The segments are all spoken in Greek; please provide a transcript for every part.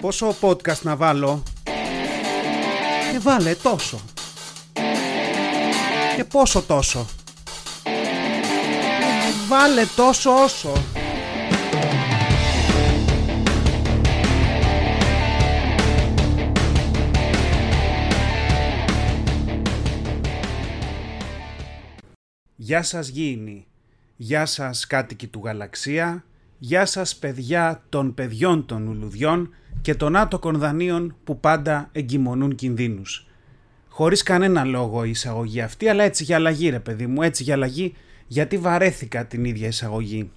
Πόσο podcast να βάλω; Και βάλε τόσο. Και πόσο τόσο. Βάλε τόσο όσο. Γεια σας γήινοι Γεια σας κάτοικοι του γαλαξία. Γεια σας παιδιά των παιδιών των λουλουδιών και των άτοκων δανείων που πάντα εγκυμονούν κινδύνους. Χωρίς κανένα λόγο η εισαγωγή αυτή, αλλά έτσι για αλλαγή ρε παιδί μου, έτσι για αλλαγή γιατί βαρέθηκα την ίδια εισαγωγή.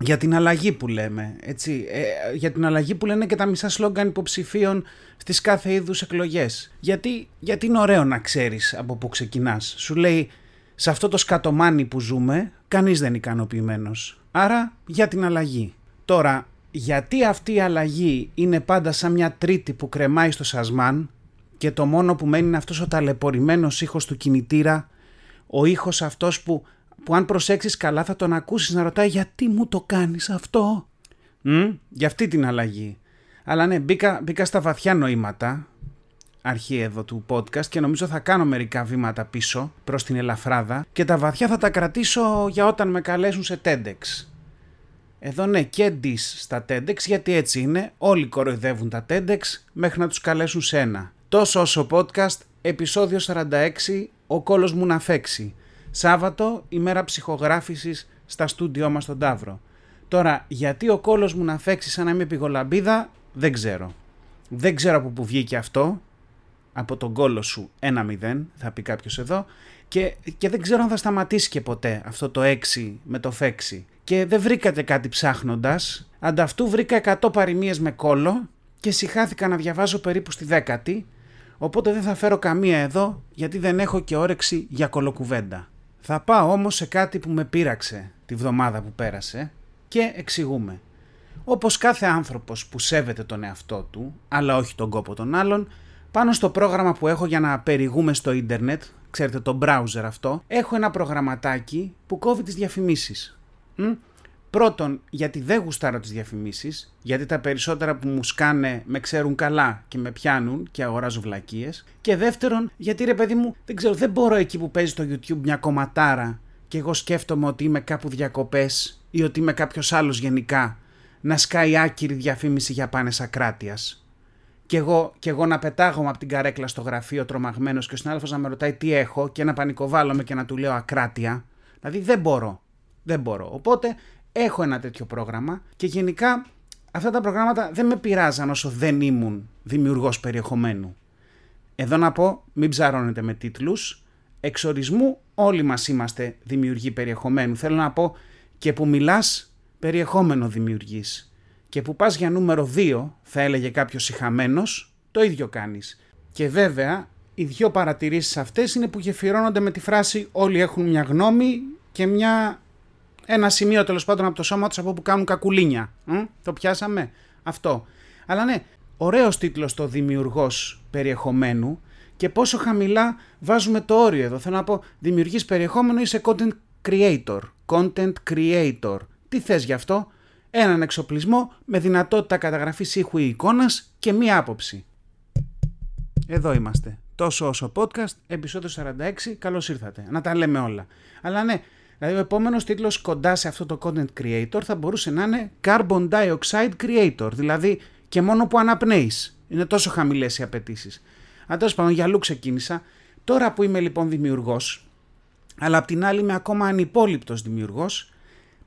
Για την αλλαγή που λέμε, έτσι, ε, για την αλλαγή που λένε και τα μισά σλόγκαν υποψηφίων στις κάθε είδους εκλογές. Γιατί, γιατί είναι ωραίο να ξέρεις από πού ξεκινάς. Σου λέει, σε αυτό το σκατομάνι που ζούμε, κανείς δεν είναι ικανοποιημένος. Άρα, για την αλλαγή. Τώρα, γιατί αυτή η αλλαγή είναι πάντα σαν μια τρίτη που κρεμάει στο σασμάν και το μόνο που μένει είναι αυτός ο ταλαιπωρημένος ήχος του κινητήρα, ο ήχος αυτός που, που αν προσέξεις καλά θα τον ακούσεις να ρωτάει γιατί μου το κάνεις αυτό; Μ, για αυτή την αλλαγή. Αλλά ναι, μπήκα, μπήκα στα βαθιά νοήματα, αρχή εδώ του podcast και νομίζω θα κάνω μερικά βήματα πίσω προς την ελαφράδα και τα βαθιά θα τα κρατήσω για όταν με καλέσουν σε TEDx. Εδώ ναι και dis στα TEDx γιατί έτσι είναι, όλοι κοροϊδεύουν τα TEDx μέχρι να τους καλέσουν σε ένα. Τόσο όσο podcast, επεισόδιο 46, ο κόλος μου να φέξει. Σάββατο, ημέρα ψυχογράφησης στα στούντιό μας στον Ταύρο. Τώρα, γιατί ο κόλος μου να φέξει σαν να είμαι πηγολαμπίδα, δεν ξέρω. Δεν ξέρω από πού βγήκε αυτό, από τον κόλο σου 1-0, θα πει κάποιος εδώ, και, και δεν ξέρω αν θα σταματήσει και ποτέ αυτό το 6 με το φέξι και δεν βρήκατε κάτι ψάχνοντας. Ανταυτού βρήκα 100 παροιμίες με κόλλο και συχάθηκα να διαβάζω περίπου στη δέκατη, οπότε δεν θα φέρω καμία εδώ γιατί δεν έχω και όρεξη για κολοκουβέντα. Θα πάω όμως σε κάτι που με πείραξε τη βδομάδα που πέρασε και εξηγούμε. Όπως κάθε άνθρωπος που σέβεται τον εαυτό του, αλλά όχι τον κόπο των άλλων, πάνω στο πρόγραμμα που έχω για να περιγούμε στο ίντερνετ, ξέρετε το browser αυτό, έχω ένα προγραμματάκι που κόβει τις διαφημίσεις. Πρώτον, γιατί δεν γουστάρω τις διαφημίσεις, γιατί τα περισσότερα που μου σκάνε με ξέρουν καλά και με πιάνουν και αγοράζω βλακίες. Και δεύτερον, γιατί ρε παιδί μου, δεν ξέρω, δεν μπορώ εκεί που παίζει στο YouTube μια κομματάρα και εγώ σκέφτομαι ότι είμαι κάπου διακοπές ή ότι είμαι κάποιος άλλος γενικά, να σκάει άκυρη διαφήμιση για πάνες ακράτειας. Και εγώ, και εγώ να πετάγομαι από την καρέκλα στο γραφείο τρομαγμένος και ο συνάδελφος να με ρωτάει τι έχω και να πανικοβάλλομαι και να του λέω ακράτεια. Δηλαδή δεν μπορώ. Δεν μπορώ. Οπότε έχω ένα τέτοιο πρόγραμμα και γενικά αυτά τα προγράμματα δεν με πειράζαν όσο δεν ήμουν δημιουργός περιεχομένου. Εδώ να πω, μην ψαρώνετε με τίτλους, εξορισμού όλοι μας είμαστε δημιουργοί περιεχομένου. Θέλω να πω και που μιλάς περιεχόμενο δημιουργείς και που πας για νούμερο 2, θα έλεγε κάποιος συχαμένος, το ίδιο κάνεις. Και βέβαια, οι δύο παρατηρήσεις αυτές είναι που γεφυρώνονται με τη φράση όλοι έχουν μια γνώμη και μια ένα σημείο τέλος πάντων από το σώμα τους από που κάνουν κακουλίνια. το πιάσαμε. Αυτό. Αλλά ναι, ωραίος τίτλος το δημιουργός περιεχομένου και πόσο χαμηλά βάζουμε το όριο εδώ. Θέλω να πω, δημιουργείς περιεχόμενο, είσαι content creator. Content creator. Τι θες γι' αυτό, έναν εξοπλισμό με δυνατότητα καταγραφής ήχου ή εικόνας και μία άποψη. Εδώ είμαστε. Τόσο όσο podcast, επεισόδιο 46, καλώς ήρθατε. Να τα λέμε όλα. Αλλά ναι, Δηλαδή ο επόμενος τίτλος κοντά σε αυτό το content creator θα μπορούσε να είναι carbon dioxide creator, δηλαδή και μόνο που αναπνέεις. Είναι τόσο χαμηλές οι απαιτήσεις. Αν τέλος πάντων για αλλού ξεκίνησα, τώρα που είμαι λοιπόν δημιουργός, αλλά απ' την άλλη είμαι ακόμα ανυπόληπτος δημιουργός,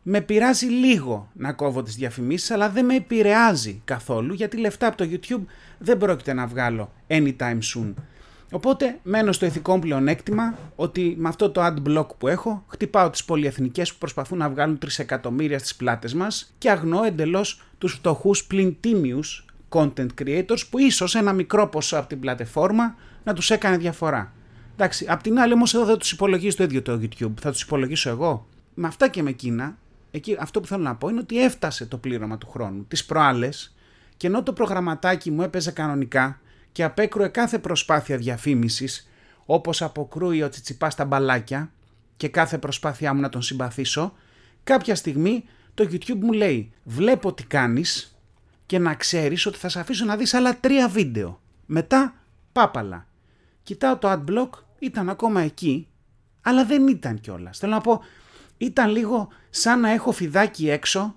με πειράζει λίγο να κόβω τις διαφημίσεις, αλλά δεν με επηρεάζει καθόλου, γιατί λεφτά από το YouTube δεν πρόκειται να βγάλω anytime soon. Οπότε μένω στο ηθικό μου πλεονέκτημα ότι με αυτό το ad block που έχω χτυπάω τις πολυεθνικές που προσπαθούν να βγάλουν τρισεκατομμύρια στις πλάτες μας και αγνώ εντελώς τους φτωχούς πλην τίμιους content creators που ίσως ένα μικρό ποσό από την πλατεφόρμα να τους έκανε διαφορά. Εντάξει, απ' την άλλη όμως εδώ δεν τους υπολογίζει το ίδιο το YouTube, θα τους υπολογίσω εγώ. Με αυτά και με εκείνα, εκεί, αυτό που θέλω να πω είναι ότι έφτασε το πλήρωμα του χρόνου. Τις προάλλες και ενώ το προγραμματάκι μου έπαιζε κανονικά και απέκρουε κάθε προσπάθεια διαφήμισης, όπως αποκρούει ο Τσιτσιπάς στα μπαλάκια και κάθε προσπάθειά μου να τον συμπαθήσω, κάποια στιγμή το YouTube μου λέει «Βλέπω τι κάνεις και να ξέρεις ότι θα σε αφήσω να δεις άλλα τρία βίντεο. Μετά πάπαλα. Κοιτάω το adblock, ήταν ακόμα εκεί, αλλά δεν ήταν κιόλας. Θέλω να πω, ήταν λίγο σαν να έχω φιδάκι έξω,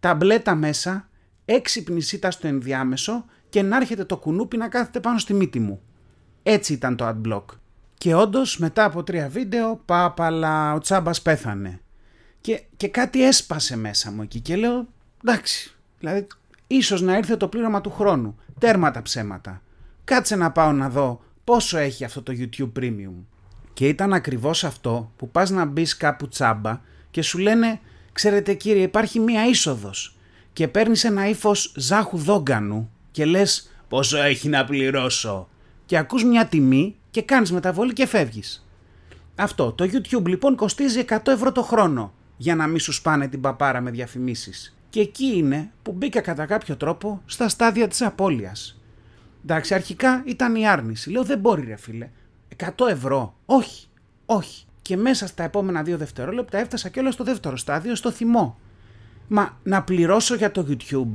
ταμπλέτα μέσα, έξυπνη σίτα στο ενδιάμεσο και να έρχεται το κουνούπι να κάθεται πάνω στη μύτη μου. Έτσι ήταν το adblock. Και όντως μετά από τρία βίντεο, πάπαλα, ο τσάμπας πέθανε. Και, και κάτι έσπασε μέσα μου εκεί και λέω, εντάξει, δηλαδή ίσως να ήρθε το πλήρωμα του χρόνου. Τέρμα τα ψέματα. Κάτσε να πάω να δω πόσο έχει αυτό το YouTube Premium. Και ήταν ακριβώς αυτό που πας να μπεις κάπου τσάμπα και σου λένε «Ξέρετε κύριε υπάρχει μία είσοδος» και παίρνεις ένα ύφος ζάχου δόγκανου και λες «Πόσο έχει να πληρώσω» και ακούς μια τιμή και κάνεις μεταβολή και φεύγεις. Αυτό. Το YouTube λοιπόν κοστίζει 100 ευρώ το χρόνο για να μην σου σπάνε την παπάρα με διαφημίσεις. Και εκεί είναι που μπήκα κατά κάποιο τρόπο στα στάδια της απώλειας. Εντάξει, αρχικά ήταν η άρνηση. Λέω δεν μπορεί ρε φίλε. 100 ευρώ. Όχι. Όχι. Και μέσα στα επόμενα δύο δευτερόλεπτα έφτασα και όλο στο δεύτερο στάδιο, στο θυμό. Μα να πληρώσω για το YouTube.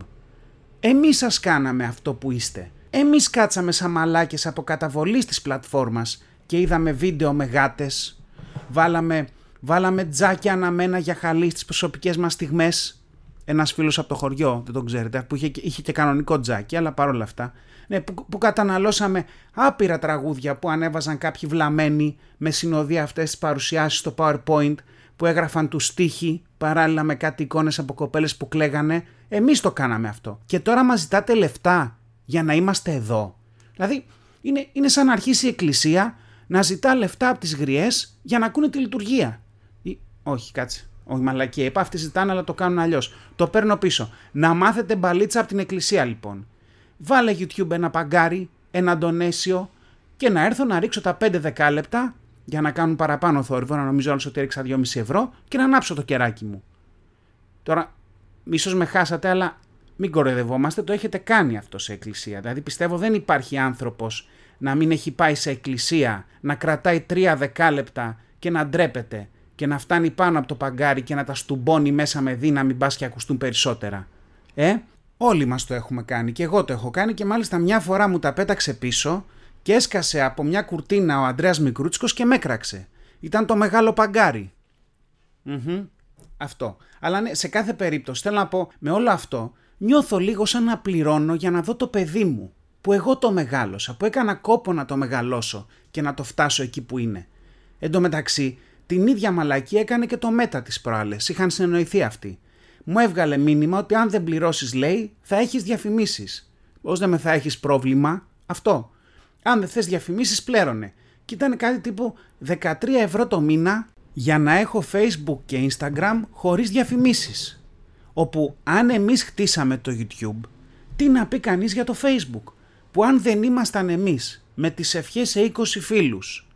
Εμείς σας κάναμε αυτό που είστε. Εμείς κάτσαμε σαν μαλάκες από καταβολή της πλατφόρμας και είδαμε βίντεο με γάτες. Βάλαμε, βάλαμε τζάκια αναμένα για χαλί στις προσωπικές μας στιγμές. Ένας φίλος από το χωριό, δεν τον ξέρετε, που είχε, είχε και κανονικό τζάκι, αλλά παρόλα αυτά. Ναι, που, που καταναλώσαμε άπειρα τραγούδια που ανέβαζαν κάποιοι βλαμμένοι με συνοδεία αυτές τις παρουσιάσεις στο PowerPoint που έγραφαν τους στίχη παράλληλα με κάτι εικόνες από κοπέλες που κλαίγανε. Εμείς το κάναμε αυτό. Και τώρα μας ζητάτε λεφτά για να είμαστε εδώ. Δηλαδή είναι, είναι σαν να αρχίσει η εκκλησία να ζητά λεφτά από τις γριές για να ακούνε τη λειτουργία. Ή, όχι κάτσε. Όχι μαλακία. Είπα αυτοί ζητάνε αλλά το κάνουν αλλιώς. Το παίρνω πίσω. Να μάθετε μπαλίτσα από την εκκλησία λοιπόν. Βάλε YouTube ένα παγκάρι, ένα ντονέσιο και να έρθω να ρίξω τα 5 δεκάλεπτα για να κάνουν παραπάνω θόρυβο, να νομίζω όλος ότι έριξα 2,5 ευρώ και να ανάψω το κεράκι μου. Τώρα, ίσω με χάσατε, αλλά μην κοροϊδευόμαστε, το έχετε κάνει αυτό σε εκκλησία. Δηλαδή πιστεύω δεν υπάρχει άνθρωπος να μην έχει πάει σε εκκλησία, να κρατάει τρία δεκάλεπτα και να ντρέπεται και να φτάνει πάνω από το παγκάρι και να τα στουμπώνει μέσα με δύναμη μπας και ακουστούν περισσότερα. Ε, όλοι μας το έχουμε κάνει και εγώ το έχω κάνει και μάλιστα μια φορά μου τα πέταξε πίσω και έσκασε από μια κουρτίνα ο Αντρέας Μικρούτσικος και με έκραξε. Ήταν το μεγάλο παγκάρι. Αυτό. Αλλά ναι, σε κάθε περίπτωση θέλω να πω με όλο αυτό νιώθω λίγο σαν να πληρώνω για να δω το παιδί μου που εγώ το μεγάλωσα, που έκανα κόπο να το μεγαλώσω και να το φτάσω εκεί που είναι. Εν τω μεταξύ, την ίδια μαλακή έκανε και το μέτα της προάλλες, είχαν συνεννοηθεί αυτοί. Μου έβγαλε μήνυμα ότι αν δεν πληρώσεις λέει θα έχεις διαφημίσεις. Πώς δεν με θα έχεις πρόβλημα, αυτό. Αν δεν θες διαφημίσεις πλέρωνε. Και ήταν κάτι τύπου 13 ευρώ το μήνα για να έχω facebook και instagram χωρίς διαφημίσεις όπου αν εμείς χτίσαμε το YouTube, τι να πει κανείς για το Facebook, που αν δεν ήμασταν εμείς με τις ευχές σε 20 φίλους,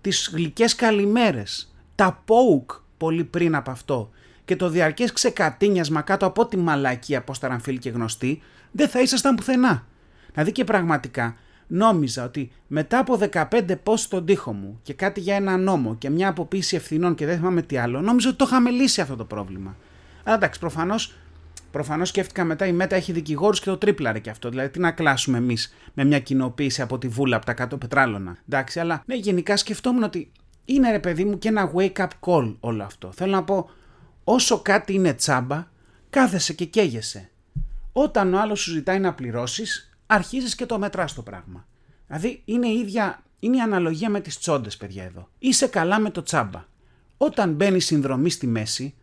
τις γλυκές καλημέρες, τα poke πολύ πριν από αυτό και το διαρκές ξεκατίνιασμα κάτω από τη μαλακία πως φίλοι και γνωστοί, δεν θα ήσασταν πουθενά. Δηλαδή και πραγματικά νόμιζα ότι μετά από 15 πώ στον τοίχο μου και κάτι για ένα νόμο και μια αποποίηση ευθυνών και δεν θυμάμαι τι άλλο, νόμιζα ότι το είχαμε λύσει αυτό το πρόβλημα. Αλλά εντάξει, προφανώς προφανώς σκέφτηκα μετά η ΜΕΤΑ έχει δικηγόρους και το τρίπλαρε και αυτό. Δηλαδή, τι να κλάσουμε εμείς με μια κοινοποίηση από τη βούλα από τα κάτω πετράλωνα. Εντάξει, αλλά ναι, γενικά σκεφτόμουν ότι είναι ρε παιδί μου και ένα wake up call όλο αυτό. Θέλω να πω, όσο κάτι είναι τσάμπα, κάθεσαι και καίγεσαι. Όταν ο άλλος σου ζητάει να πληρώσεις, αρχίζεις και το μετράς το πράγμα. Δηλαδή, είναι η ίδια. Είναι η αναλογία με τις τσόντες, παιδιά εδώ. Είσαι καλά με το τσάμπα. Όταν μπαίνει συνδρομή στη μέση,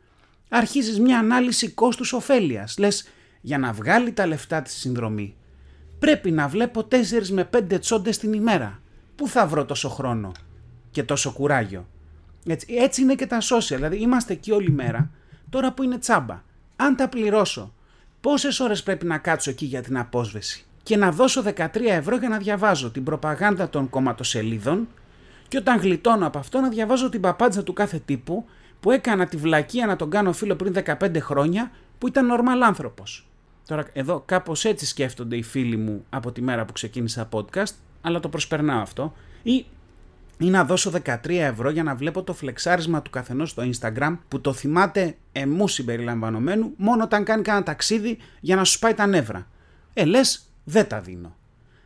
αρχίζεις μια ανάλυση κόστους ωφέλειας. Λες, για να βγάλει τα λεφτά της συνδρομή, πρέπει να βλέπω 4 με 5 τσόντες την ημέρα. Πού θα βρω τόσο χρόνο και τόσο κουράγιο; Έτσι, έτσι είναι και τα social, δηλαδή είμαστε εκεί όλη μέρα, τώρα που είναι τσάμπα. Αν τα πληρώσω, πόσες ώρες πρέπει να κάτσω εκεί για την απόσβεση; Και να δώσω 13 ευρώ για να διαβάζω την προπαγάνδα των κομματοσελίδων και όταν γλιτώνω από αυτό να διαβάζω την παπάντζα του κάθε τύπου που έκανα τη βλακεία να τον κάνω φίλο πριν 15 χρόνια που ήταν normal άνθρωπος. Τώρα εδώ κάπως έτσι σκέφτονται οι φίλοι μου από τη μέρα που ξεκίνησα podcast, αλλά το προσπερνάω αυτό. Ή, ή να δώσω 13 ευρώ για να βλέπω το φλεξάρισμα του καθενός στο Instagram που το θυμάται εμού συμπεριλαμβανομένου μόνο όταν κάνει κανένα ταξίδι για να σου πάει τα νεύρα. Ε, λες, δεν τα δίνω.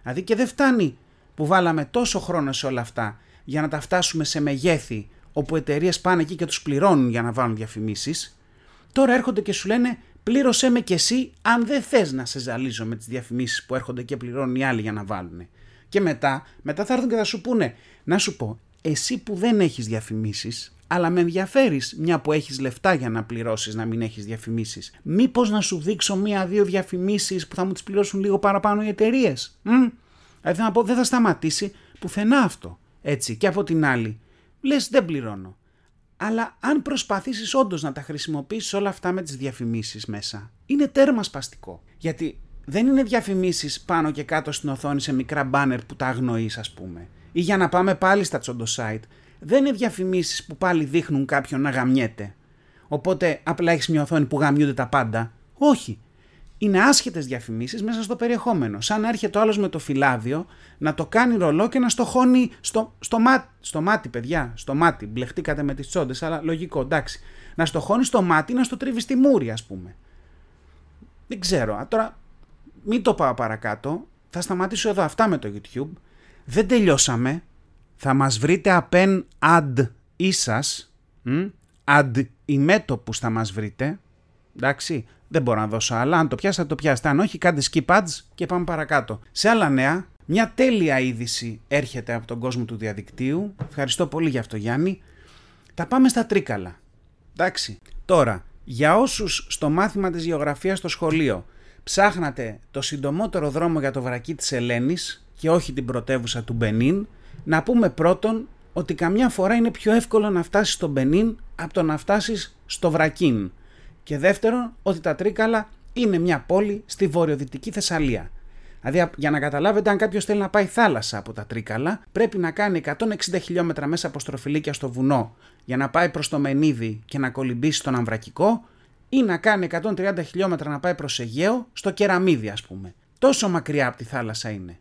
Δηλαδή και δεν φτάνει που βάλαμε τόσο χρόνο σε όλα αυτά για να τα φτάσουμε σε μεγέθη όπου εταιρείες πάνε εκεί και τους πληρώνουν για να βάλουν διαφημίσεις. Τώρα έρχονται και σου λένε πλήρωσέ με κι εσύ αν δεν θες να σε ζαλίζω με τις διαφημίσεις που έρχονται και πληρώνουν οι άλλοι για να βάλουν. Και μετά, μετά θα έρθουν και θα σου πούνε, να σου πω, εσύ που δεν έχεις διαφημίσεις, αλλά με ενδιαφέρεις μια που έχεις λεφτά για να πληρώσεις να μην έχεις διαφημίσεις. Μήπως να σου δείξω μία-δύο διαφημίσεις που θα μου τις πληρώσουν λίγο παραπάνω οι εταιρείες. Δηλαδή να πω, δεν θα σταματήσει πουθενά αυτό. Έτσι. Και από την άλλη, λες, δεν πληρώνω. Αλλά αν προσπαθήσεις όντως να τα χρησιμοποιήσεις όλα αυτά με τις διαφημίσεις μέσα, είναι τέρμα σπαστικό. Γιατί δεν είναι διαφημίσεις πάνω και κάτω στην οθόνη σε μικρά μπάνερ που τα αγνοείς ας πούμε. Ή για να πάμε πάλι στα site, δεν είναι διαφημίσεις που πάλι δείχνουν κάποιον να γαμιέται. Οπότε απλά έχεις μια οθόνη που γαμιούνται τα πάντα. Όχι είναι άσχετες διαφημίσεις μέσα στο περιεχόμενο. Σαν να έρχεται ο άλλος με το φυλάδιο να το κάνει ρολό και να στοχώνει στο, στο, μάτι, στο μάτι, παιδιά. Στο μάτι. Μπλεχτήκατε με τις τσόντες, αλλά λογικό, εντάξει. Να στοχώνει στο μάτι, να στο τρίβει στη μούρη, ας πούμε. Δεν ξέρω. Τώρα, μην το πάω παρακάτω. Θα σταματήσω εδώ αυτά με το YouTube. Δεν τελειώσαμε. Θα μας βρείτε απέν ad ίσας. Ad ημέτωπους θα μας βρείτε. Εντάξει. Δεν μπορώ να δώσω άλλα. Αν το πιάσετε, το πιάσετε. Αν όχι, κάντε skip ads και πάμε παρακάτω. Σε άλλα νέα, μια τέλεια είδηση έρχεται από τον κόσμο του διαδικτύου. Ευχαριστώ πολύ για αυτό, Γιάννη. Τα πάμε στα τρίκαλα. Εντάξει. Τώρα, για όσους στο μάθημα της γεωγραφίας στο σχολείο ψάχνατε το συντομότερο δρόμο για το βρακί της Ελένης και όχι την πρωτεύουσα του Μπενίν, να πούμε πρώτον ότι καμιά φορά είναι πιο εύκολο να φτάσεις στο Μπενίν από το να φτάσεις στο Βρακίν. Και δεύτερον, ότι τα Τρίκαλα είναι μια πόλη στη βορειοδυτική Θεσσαλία. Δηλαδή, για να καταλάβετε, αν κάποιος θέλει να πάει θάλασσα από τα Τρίκαλα, πρέπει να κάνει 160 χιλιόμετρα μέσα από στροφιλίκια στο βουνό για να πάει προς το Μενίδη και να κολυμπήσει στον Αμβρακικό, ή να κάνει 130 χιλιόμετρα να πάει προς Αιγαίο, στο Κεραμίδι, ας πούμε. Τόσο μακριά από τη θάλασσα είναι.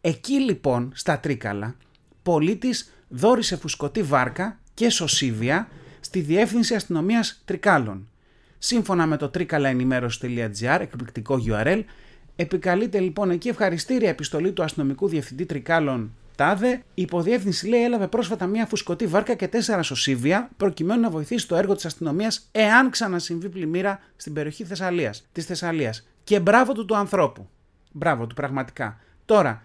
Εκεί λοιπόν, στα Τρίκαλα, πολίτης δόρισε φουσκωτή βάρκα και σωσίβια στη Διεύθυνση Αστυνομίας Τρικάλων Σύμφωνα με το trikalaenημέρωση.gr, εκπληκτικό URL, επικαλείται λοιπόν εκεί ευχαριστήρια επιστολή του αστυνομικού διευθυντή Τρικάλων Τάδε. Η υποδιεύθυνση λέει έλαβε πρόσφατα μια φουσκωτή βάρκα και τέσσερα σωσίβια προκειμένου να βοηθήσει το έργο της αστυνομίας εάν ξανασυμβεί πλημμύρα στην περιοχή Θεσσαλίας, της Θεσσαλίας. Και μπράβο του του ανθρώπου. Μπράβο του πραγματικά. Τώρα,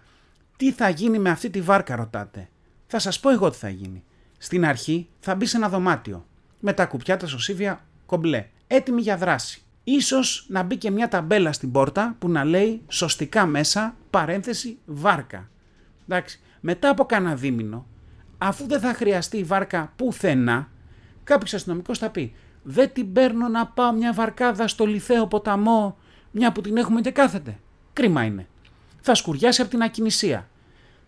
τι θα γίνει με αυτή τη βάρκα ρωτάτε; Θα σας πω εγώ τι θα γίνει. Στην αρχή θα μπει σε ένα δωμάτιο. Με τα κουπιά τα σωσίβια κομπλέ έτοιμη για δράση. Ίσως να μπει και μια ταμπέλα στην πόρτα που να λέει σωστικά μέσα παρένθεση βάρκα. Εντάξει. Μετά από κανένα δίμηνο, αφού δεν θα χρειαστεί η βάρκα πουθενά, κάποιος αστυνομικός θα πει: Δεν την παίρνω να πάω μια βαρκάδα στο λιθέο ποταμό, μια που την έχουμε και κάθεται. Κρίμα είναι. Θα σκουριάσει από την ακινησία.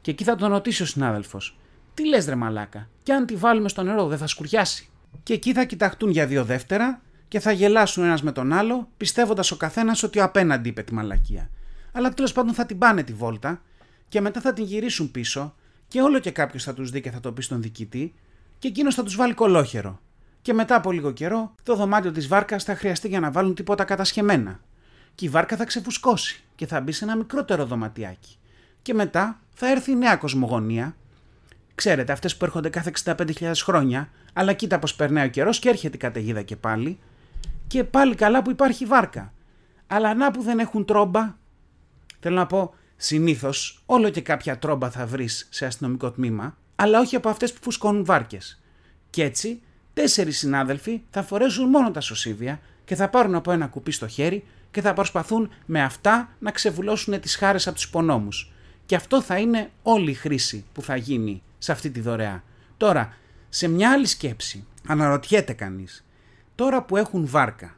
Και εκεί θα τον ρωτήσει ο συνάδελφος: Τι λες, ρε Μαλάκα, και αν τη βάλουμε στο νερό, δεν θα σκουριάσει. Και εκεί θα κοιταχτούν για δύο δεύτερα και θα γελάσουν ένας με τον άλλο, πιστεύοντας ο καθένας ότι ο απέναντι είπε τη μαλακία. Αλλά τέλος πάντων θα την πάνε τη βόλτα και μετά θα την γυρίσουν πίσω και όλο και κάποιος θα τους δει και θα το πει στον διοικητή και εκείνος θα τους βάλει κολόχερο. Και μετά από λίγο καιρό, το δωμάτιο της βάρκας θα χρειαστεί για να βάλουν τίποτα κατασχεμένα. Και η βάρκα θα ξεφουσκώσει και θα μπει σε ένα μικρότερο δωματιάκι. Και μετά θα έρθει η νέα κοσμογονία. Ξέρετε, αυτές που έρχονται κάθε 65.000 χρόνια, αλλά κοίτα πω περνάει ο καιρός και έρχεται η καταιγίδα και πάλι, και πάλι καλά που υπάρχει βάρκα. Αλλά να που δεν έχουν τρόμπα. Θέλω να πω, συνήθως όλο και κάποια τρόμπα θα βρεις σε αστυνομικό τμήμα, αλλά όχι από αυτές που φουσκώνουν βάρκες. Και έτσι, τέσσερις συνάδελφοι θα φορέσουν μόνο τα σωσίβια και θα πάρουν από ένα κουπί στο χέρι και θα προσπαθούν με αυτά να ξεβουλώσουν τις χάρες από τους υπονόμου. Και αυτό θα είναι όλη η χρήση που θα γίνει σε αυτή τη δωρεά. Τώρα, σε μια άλλη σκέψη, αναρωτιέται κανείς, τώρα που έχουν βάρκα,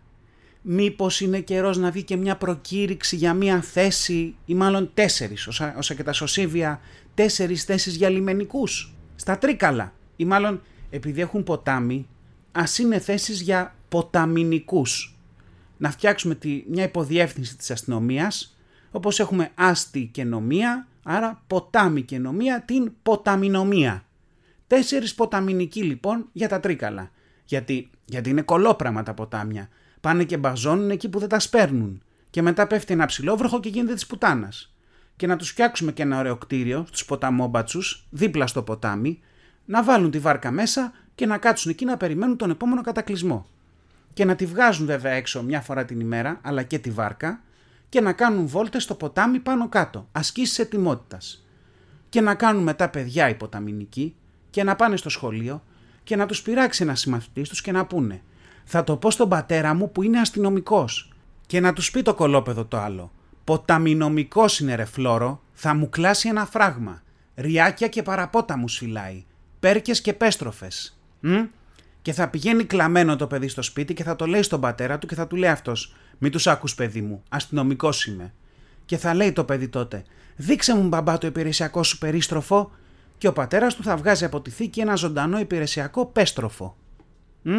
μήπως είναι καιρός να βγει και μια προκήρυξη για μια θέση ή μάλλον τέσσερις, όσα, όσα και τα σωσίβια, τέσσερις θέσεις για λιμενικούς, στα Τρίκαλα ή μάλλον επειδή έχουν ποτάμι, ας είναι θέσεις για ποταμινικούς. Να φτιάξουμε τη, μια υποδιεύθυνση της αστυνομίας, όπως έχουμε άστη και νομία, άρα ποτάμι και νομία, την ποταμινομία. Τέσσερις ποταμινικοί λοιπόν για τα Τρίκαλα. Γιατί, γιατί είναι κολόπραμα τα ποτάμια. Πάνε και μπαζώνουν εκεί που δεν τα σπέρνουν. Και μετά πέφτει ένα ψηλόβροχο και γίνεται της πουτάνας. Και να τους φτιάξουμε και ένα ωραίο κτίριο στου ποταμόμπατσους, δίπλα στο ποτάμι, να βάλουν τη βάρκα μέσα και να κάτσουν εκεί να περιμένουν τον επόμενο κατακλυσμό. Και να τη βγάζουν βέβαια έξω μια φορά την ημέρα, αλλά και τη βάρκα, και να κάνουν βόλτες στο ποτάμι πάνω κάτω, ασκήσεις ετοιμότητας. Και να κάνουν μετά παιδιά υποταμινικοί και να πάνε στο σχολείο και να τους πειράξει ένας συμμαθητής τους και να πούνε «Θα το πω στον πατέρα μου που είναι αστυνομικός» και να τους πει το κολόπεδο το άλλο «Ποταμινομικός είναι ρε φλόρο, θα μου κλάσει ένα φράγμα, ριάκια και παραπόταμου φυλάει, πέρκες και πέστροφες». Και θα πηγαίνει κλαμμένο το παιδί στο σπίτι και θα το λέει στον πατέρα του και θα του λέει αυτός «Μη τους άκους παιδί μου, αστυνομικός είμαι». Και θα λέει το παιδί τότε «Δείξε μου μπαμπά το υπηρεσιακό σου περίστροφο» και ο πατέρας του θα βγάζει από τη θήκη ένα ζωντανό υπηρεσιακό πέστροφο. Μ;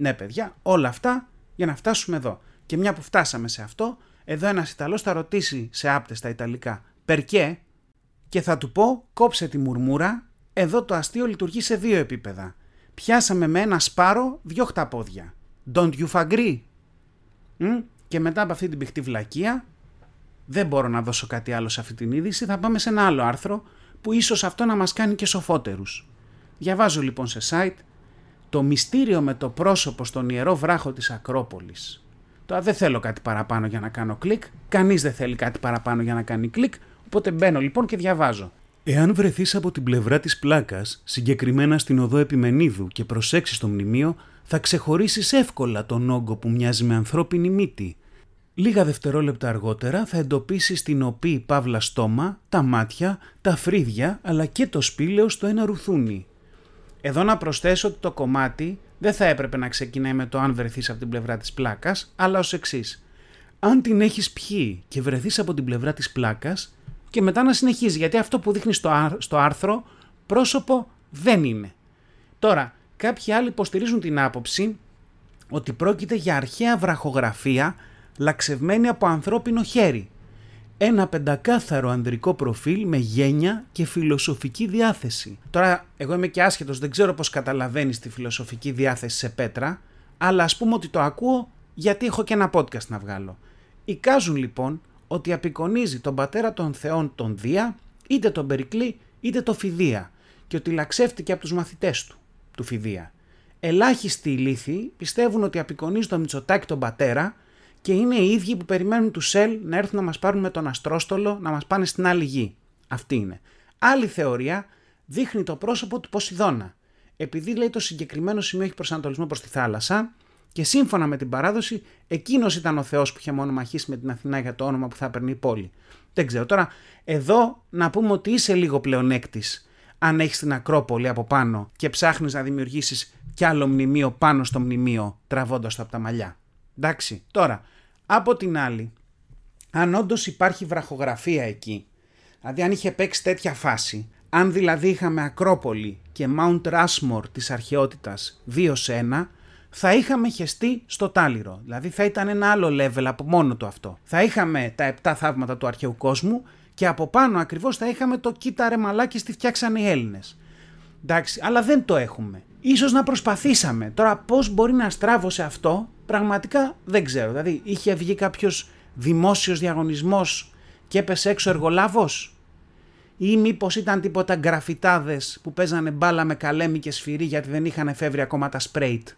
Ναι παιδιά, όλα αυτά για να φτάσουμε εδώ. Και μια που φτάσαμε σε αυτό, εδώ ένας Ιταλός θα ρωτήσει σε άπτες τα Ιταλικά «Περκέ» και θα του πω «Κόψε τη μουρμούρα, εδώ το αστείο λειτουργεί σε δύο επίπεδα. Πιάσαμε με ένα σπάρο δυο χταπόδια. Don't you agree?» Και μετά από αυτή την πηχτή βλακεία, δεν μπορώ να δώσω κάτι άλλο σε αυτή την είδηση, θα πάμε σε ένα άλλο άρθρο που ίσως αυτό να μας κάνει και σοφότερους. Διαβάζω λοιπόν σε site το μυστήριο με το πρόσωπο στον ιερό βράχο της Ακρόπολης. Τώρα δεν θέλω κάτι παραπάνω για να κάνω κλικ, κανείς δεν θέλει κάτι παραπάνω για να κάνει κλικ, οπότε μπαίνω λοιπόν και διαβάζω. Εάν βρεθείς από την πλευρά της πλάκας, συγκεκριμένα στην οδό Επιμενίδου και προσέξεις το μνημείο, θα ξεχωρίσεις εύκολα τον όγκο που μοιάζει με ανθρώπινη μύτη. Λίγα δευτερόλεπτα αργότερα θα εντοπίσεις την οπή παύλα στόμα, τα μάτια, τα φρύδια αλλά και το σπήλαιο στο ένα ρουθούνι. Εδώ να προσθέσω ότι το κομμάτι δεν θα έπρεπε να ξεκινάει με το αν βρεθείς από την πλευρά της πλάκας, αλλά ως εξής. Αν την έχεις πιει και βρεθείς από την πλευρά της πλάκας και μετά να συνεχίζει, γιατί αυτό που δείχνει στο άρθρο πρόσωπο δεν είναι. Τώρα, Κάποιοι άλλοι υποστηρίζουν την άποψη ότι πρόκειται για αρχαία βραχογραφία λαξευμένη από ανθρώπινο χέρι. Ένα πεντακάθαρο ανδρικό προφίλ με γένια και φιλοσοφική διάθεση. Τώρα, εγώ είμαι και άσχετος, δεν ξέρω πώς καταλαβαίνεις τη φιλοσοφική διάθεση σε πέτρα, αλλά ας πούμε ότι το ακούω γιατί έχω και ένα podcast να βγάλω. Εικάζουν λοιπόν ότι απεικονίζει τον πατέρα των θεών τον Δία, είτε τον Περικλή είτε τον Φιδία και ότι λαξεύτηκε από τους μαθητές του του Φιδία. Ελάχιστοι ηλίθιοι πιστεύουν ότι απεικονίζει το Μητσοτάκι τον πατέρα και είναι οι ίδιοι που περιμένουν τους ΣΕΛ να έρθουν να μας πάρουν με τον Αστρόστολο να μας πάνε στην άλλη γη. Αυτή είναι. Άλλη θεωρία δείχνει το πρόσωπο του Ποσειδώνα. Επειδή λέει το συγκεκριμένο σημείο έχει προσανατολισμό προς τη θάλασσα και σύμφωνα με την παράδοση, εκείνος ήταν ο Θεός που είχε μονομαχήσει με την Αθηνά για το όνομα που θα παίρνει η πόλη. Δεν ξέρω. Τώρα, εδώ να πούμε ότι είσαι λίγο πλεονέκτης αν έχεις την Ακρόπολη από πάνω και ψάχνεις να δημιουργήσεις κι άλλο μνημείο πάνω στο μνημείο τραβώντας το από τα μαλλιά. Εντάξει, τώρα, από την άλλη, αν όντως υπάρχει βραχογραφία εκεί, δηλαδή αν είχε παίξει τέτοια φάση, αν δηλαδή είχαμε Ακρόπολη και Mount Rushmore της αρχαιότητας 2 σε 1, θα είχαμε χεστεί στο τάλιρο. Δηλαδή θα ήταν ένα άλλο level από μόνο του αυτό. Θα είχαμε τα 7 θαύματα του αρχαίου κόσμου και από πάνω ακριβώς θα είχαμε το κοίτα ρε μαλάκι στη φτιάξανε οι Έλληνες. Εντάξει, αλλά δεν το έχουμε. Ίσως να προσπαθήσαμε. Τώρα πώς μπορεί να στράβωσε αυτό, πραγματικά δεν ξέρω. Δηλαδή είχε βγει κάποιος δημόσιος διαγωνισμός και έπεσε έξω εργολάβος; Ή μήπως ήταν τίποτα γκραφιτάδες που παίζανε μπάλα με καλέμι και σφυρί γιατί δεν είχαν εφεύρει ακόμα τα σπρέιτ;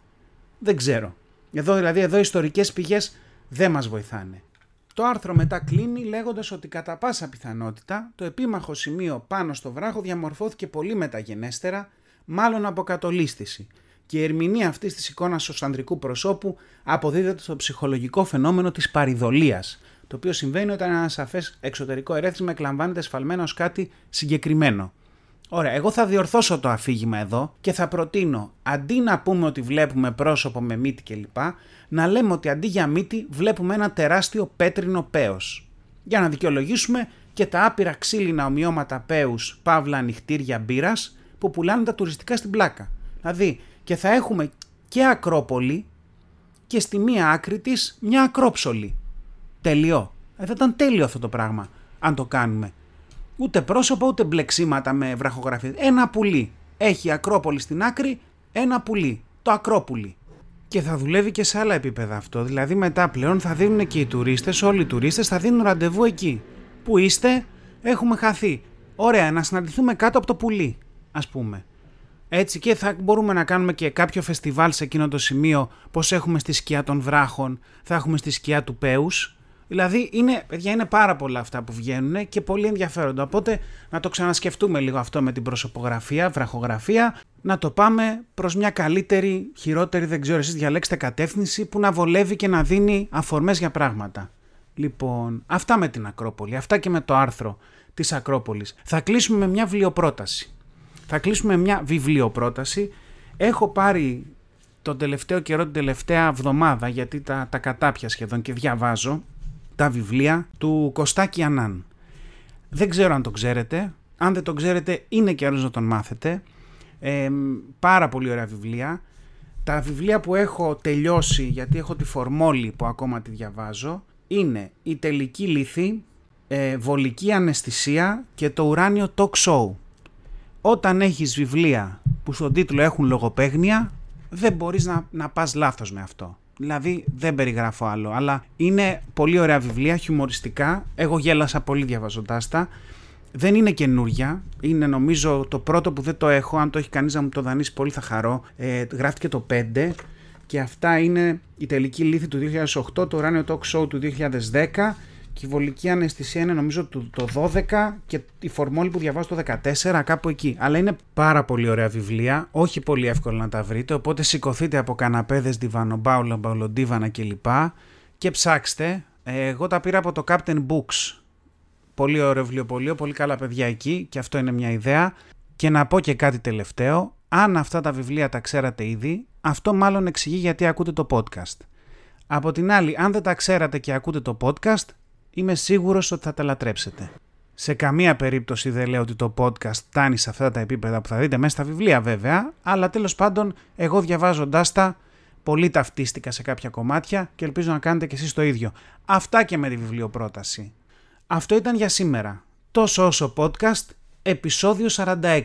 Δεν ξέρω. Εδώ δηλαδή εδώ ιστορικές πηγές δεν μας βοηθάνε. Το άρθρο μετά κλείνει λέγοντας ότι κατά πάσα πιθανότητα το επίμαχο σημείο πάνω στο βράχο διαμορφώθηκε πολύ μεταγενέστερα, μάλλον από κατολίσθηση και η ερμηνεία αυτής της εικόνας ως ανδρικού προσώπου αποδίδεται στο ψυχολογικό φαινόμενο της παριδολία, το οποίο συμβαίνει όταν ένα σαφές εξωτερικό ερέθισμα εκλαμβάνεται σφαλμένο ως κάτι συγκεκριμένο. Ωραία, εγώ θα διορθώσω το αφήγημα εδώ και θα προτείνω αντί να πούμε ότι βλέπουμε πρόσωπο με μύτη κλπ, να λέμε ότι αντί για μύτη βλέπουμε ένα τεράστιο πέτρινο πέος. Για να δικαιολογήσουμε και τα άπειρα ξύλινα ομοιώματα πέους, παύλα ανοιχτήρια μπύρας που πουλάνε τα τουριστικά στην πλάκα. Δηλαδή και θα έχουμε και Ακρόπολη και στη μία άκρη της μια Ακρόψολη. Τελειώ. Ε, θα ήταν τέλειο αυτό το πράγμα αν το κάνουμε. Ούτε πρόσωπα ούτε μπλεξίματα με βραχογραφία. Ένα πουλί. Έχει Ακρόπολη στην άκρη, ένα πουλί. Το Ακρόπουλι. Και θα δουλεύει και σε άλλα επίπεδα αυτό. Δηλαδή μετά πλέον θα δίνουν και οι τουρίστες, όλοι οι τουρίστες θα δίνουν ραντεβού εκεί. Πού είστε, έχουμε χαθεί. Ωραία, να συναντηθούμε κάτω από το πουλί, ας πούμε. Έτσι και θα μπορούμε να κάνουμε και κάποιο φεστιβάλ σε εκείνο το σημείο, πως έχουμε στη σκιά των βράχων, θα έχουμε στη σκιά του Πέους. Δηλαδή, είναι, παιδιά, είναι πάρα πολλά αυτά που βγαίνουν και πολύ ενδιαφέροντα. Οπότε, να το ξανασκεφτούμε λίγο αυτό με την προσωπογραφία, βραχογραφία, να το πάμε προς μια καλύτερη, χειρότερη, δεν ξέρω εσείς διαλέξτε κατεύθυνση που να βολεύει και να δίνει αφορμές για πράγματα. Λοιπόν, αυτά με την Ακρόπολη, αυτά και με το άρθρο της Ακρόπολης. Θα κλείσουμε με μια βιβλιοπρόταση. Θα κλείσουμε με μια βιβλιοπρόταση. Έχω πάρει τον τελευταίο καιρό, την τελευταία εβδομάδα, γιατί τα, τα κατάπια σχεδόν και διαβάζω τα βιβλία του Κωστάκη Ανάν. Δεν ξέρω αν το ξέρετε. Αν δεν το ξέρετε, είναι καιρός να τον μάθετε. Ε, πάρα πολύ ωραία βιβλία. Τα βιβλία που έχω τελειώσει, γιατί έχω τη φορμόλη που ακόμα τη διαβάζω, είναι «Η τελική λύθη», ε, «Βολική αναισθησία» και το «Ουράνιο talk show». Όταν έχεις βιβλία που στον τίτλο έχουν λογοπαίγνια, δεν μπορείς να, να πας λάθος με αυτό. Δηλαδή δεν περιγράφω άλλο, αλλά είναι πολύ ωραία βιβλία, χιουμοριστικά. Εγώ γέλασα πολύ διαβάζοντάς τα. Δεν είναι καινούρια. Είναι νομίζω το πρώτο που δεν το έχω. Αν το έχει κανείς να μου το δανείσει, πολύ θα χαρώ. Ε, γράφτηκε το 5 και αυτά είναι η τελική λύθη του 2008, το ουράνιο talk show του 2010 και η βολική αναισθησία είναι νομίζω το 12 και η φορμόλη που διαβάζω το 14 κάπου εκεί. Αλλά είναι πάρα πολύ ωραία βιβλία, όχι πολύ εύκολο να τα βρείτε, οπότε σηκωθείτε από καναπέδες, διβανομπάουλα, μπαουλοντίβανα κλπ. Και ψάξτε. Ε, εγώ τα πήρα από το Captain Books. Πολύ ωραίο βιβλιοπωλείο, πολύ καλά παιδιά εκεί και αυτό είναι μια ιδέα. Και να πω και κάτι τελευταίο, αν αυτά τα βιβλία τα ξέρατε ήδη, αυτό μάλλον εξηγεί γιατί ακούτε το podcast. Από την άλλη, αν δεν τα ξέρατε και ακούτε το podcast, είμαι σίγουρος ότι θα τα λατρέψετε. Σε καμία περίπτωση δεν λέω ότι το podcast φτάνει σε αυτά τα επίπεδα που θα δείτε μέσα στα βιβλία βέβαια, αλλά τέλος πάντων εγώ διαβάζοντάς τα πολύ ταυτίστηκα σε κάποια κομμάτια και ελπίζω να κάνετε και εσείς το ίδιο. Αυτά και με τη βιβλιοπρόταση. Αυτό ήταν για σήμερα. Τόσο όσο podcast, επεισόδιο 46.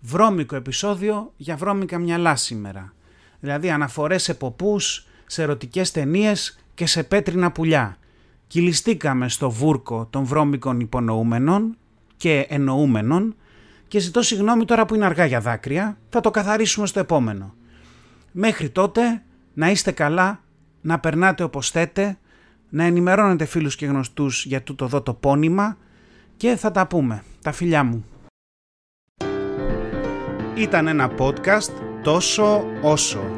Βρώμικο επεισόδιο για βρώμικα μυαλά σήμερα. Δηλαδή αναφορές σε ποπούς, σε ερωτικές ταινίες και σε πέτρινα πουλιά. Κυλιστήκαμε στο βούρκο των βρώμικων υπονοούμενων και εννοούμενων και ζητώ συγγνώμη τώρα που είναι αργά για δάκρυα, θα το καθαρίσουμε στο επόμενο. Μέχρι τότε να είστε καλά, να περνάτε όπως θέτε, να ενημερώνετε φίλους και γνωστούς για τούτο εδώ το πόνημα και θα τα πούμε. Τα φιλιά μου. Ήταν ένα podcast τόσο όσο.